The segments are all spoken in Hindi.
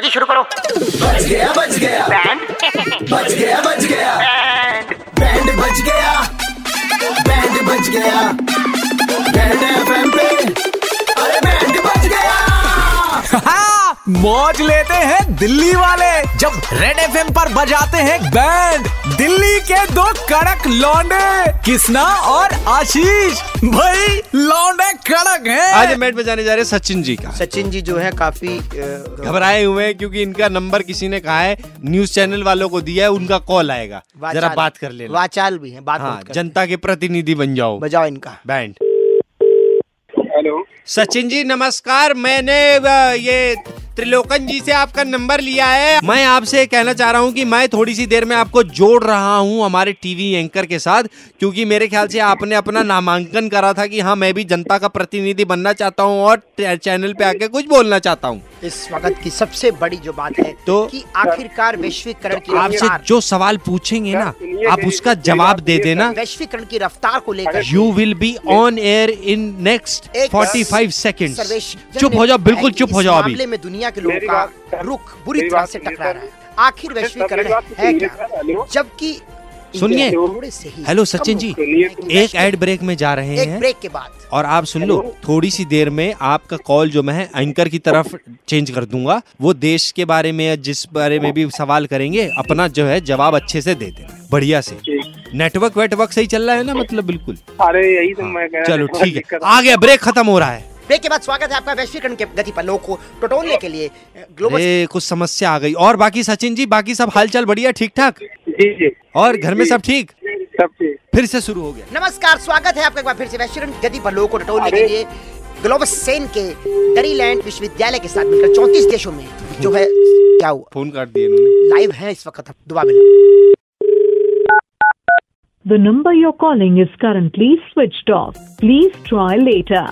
जी शुरू करो। बच गया बच गया। बैंड बच गया बच गया। बैंड बैंड बच गया। बैंड बच गया। बैंड मौज लेते हैं दिल्ली वाले। जब रेड एफएम पर बजाते हैं बैंड दिल्ली के दो कड़क लौंडे किसना और आशीष। भाई लौंडे कड़क हैं। आज हम बजाने जा रहे हैं सचिन जी का। सचिन जी जो है काफ़ी घबराए हुए हैं क्योंकि इनका नंबर किसी ने कहा है न्यूज़ चैनल वालों को दिया है उनका कॉल आएगा। जरा बात कर ले वाचाल भी है बात हाँ जनता के प्रतिनिधि बन जाओ। बजाओ इनका। बैंड हेलो सचिन जी नमस्कार। मैंने ये त्रिलोकन जी से आपका नंबर लिया है। मैं आपसे कहना चाह रहा हूँ कि मैं थोड़ी सी देर में आपको जोड़ रहा हूँ हमारे टीवी एंकर के साथ, क्योंकि मेरे ख्याल से आपने अपना नामांकन करा था कि हाँ मैं भी जनता का प्रतिनिधि बनना चाहता हूँ और चैनल पे आके कुछ बोलना चाहता हूँ। इस वक्त की सबसे बड़ी जो बात है तो- कि आखिरकार वैश्विकरण की आपसे जो सवाल पूछेंगे ना आप उसका जवाब दे देना। वैश्विकरण की रफ्तार को लेकर। You will be on air in next forty five second चुप हो जाओ बिल्कुल चुप हो जाओ अभी। में दुनिया के लोगों का रुख बुरी तरह से टकरा रहा है। आखिर वैश्वीकरण है क्या? जबकि सुनिए। हेलो सचिन जी। में है एक एड ब्रेक में जा रहे हैं। ब्रेक के बाद। और आप सुन लो थोड़ी सी देर में आपका कॉल जो मैं एंकर की तरफ़ चेंज कर दूँगा। वो देश के बारे में या जिस बारे में भी सवाल करेंगे अपना जो है जवाब अच्छे से दे देना बढ़िया से। नेटवर्क वेटवर्क सही चल रहा है ना मतलब बिल्कुल? अरे यही तो मैं कह रहा चलो ठीक है। आ गया ब्रेक खत्म हो रहा है। ब्रेक के बाद स्वागत है आपका वैश्वीकरण के गति पर लोगों को टटोलने के लिए ग्लोबल कुछ समस्या आ गई। और बाकी सचिन जी बाकी सब हालचाल बढ़िया ठीक ठाक जी जी और घर में सब ठीक? सब ठीक। फिर से शुरू हो गया। नमस्कार स्वागत है आपका एक बार फिर से वैश्वीकरण की गति पर लोगों को टटोलने के लिए। ग्लोबल सेन के डरीलैंड विश्वविद्यालय के साथ मिलकर चौंतीस देशों में जो है क्या हुआ? फ़ोन काट दिए इन्होंने। लाइव है इस वक्त दुआ मिला। The number you're calling is currently switched off. Please try later.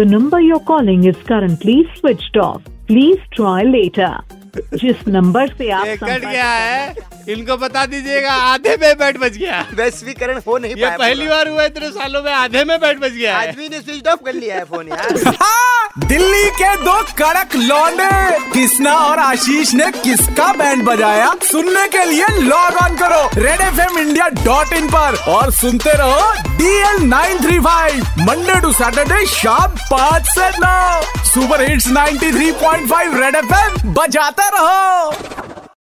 The number you're calling is currently switched off. Please try later. जिस नंबर से आप कट गया है। इनको बता दीजिएगा आधे में बैठ बच गया। वैश्वीकरण हो नहीं ये पाया पहली बार हुआ इतने सालों में आधे में बैठ बच गया है। आदमी ने स्विच ऑफ़ कर लिया है फ़ोन यार। हाँ, दिल्ली के दो कड़क लौंडे कृष्णा और आशीष ने किसका बैंड बजाया? सुनने के लिए लॉग ऑन करो Red F M India dot in पर। और सुनते रहो D L nine three five Monday to Saturday शाम पाँच से नौ। सुपर हिट्स 93.5 रेड एफएम बजाते रहो।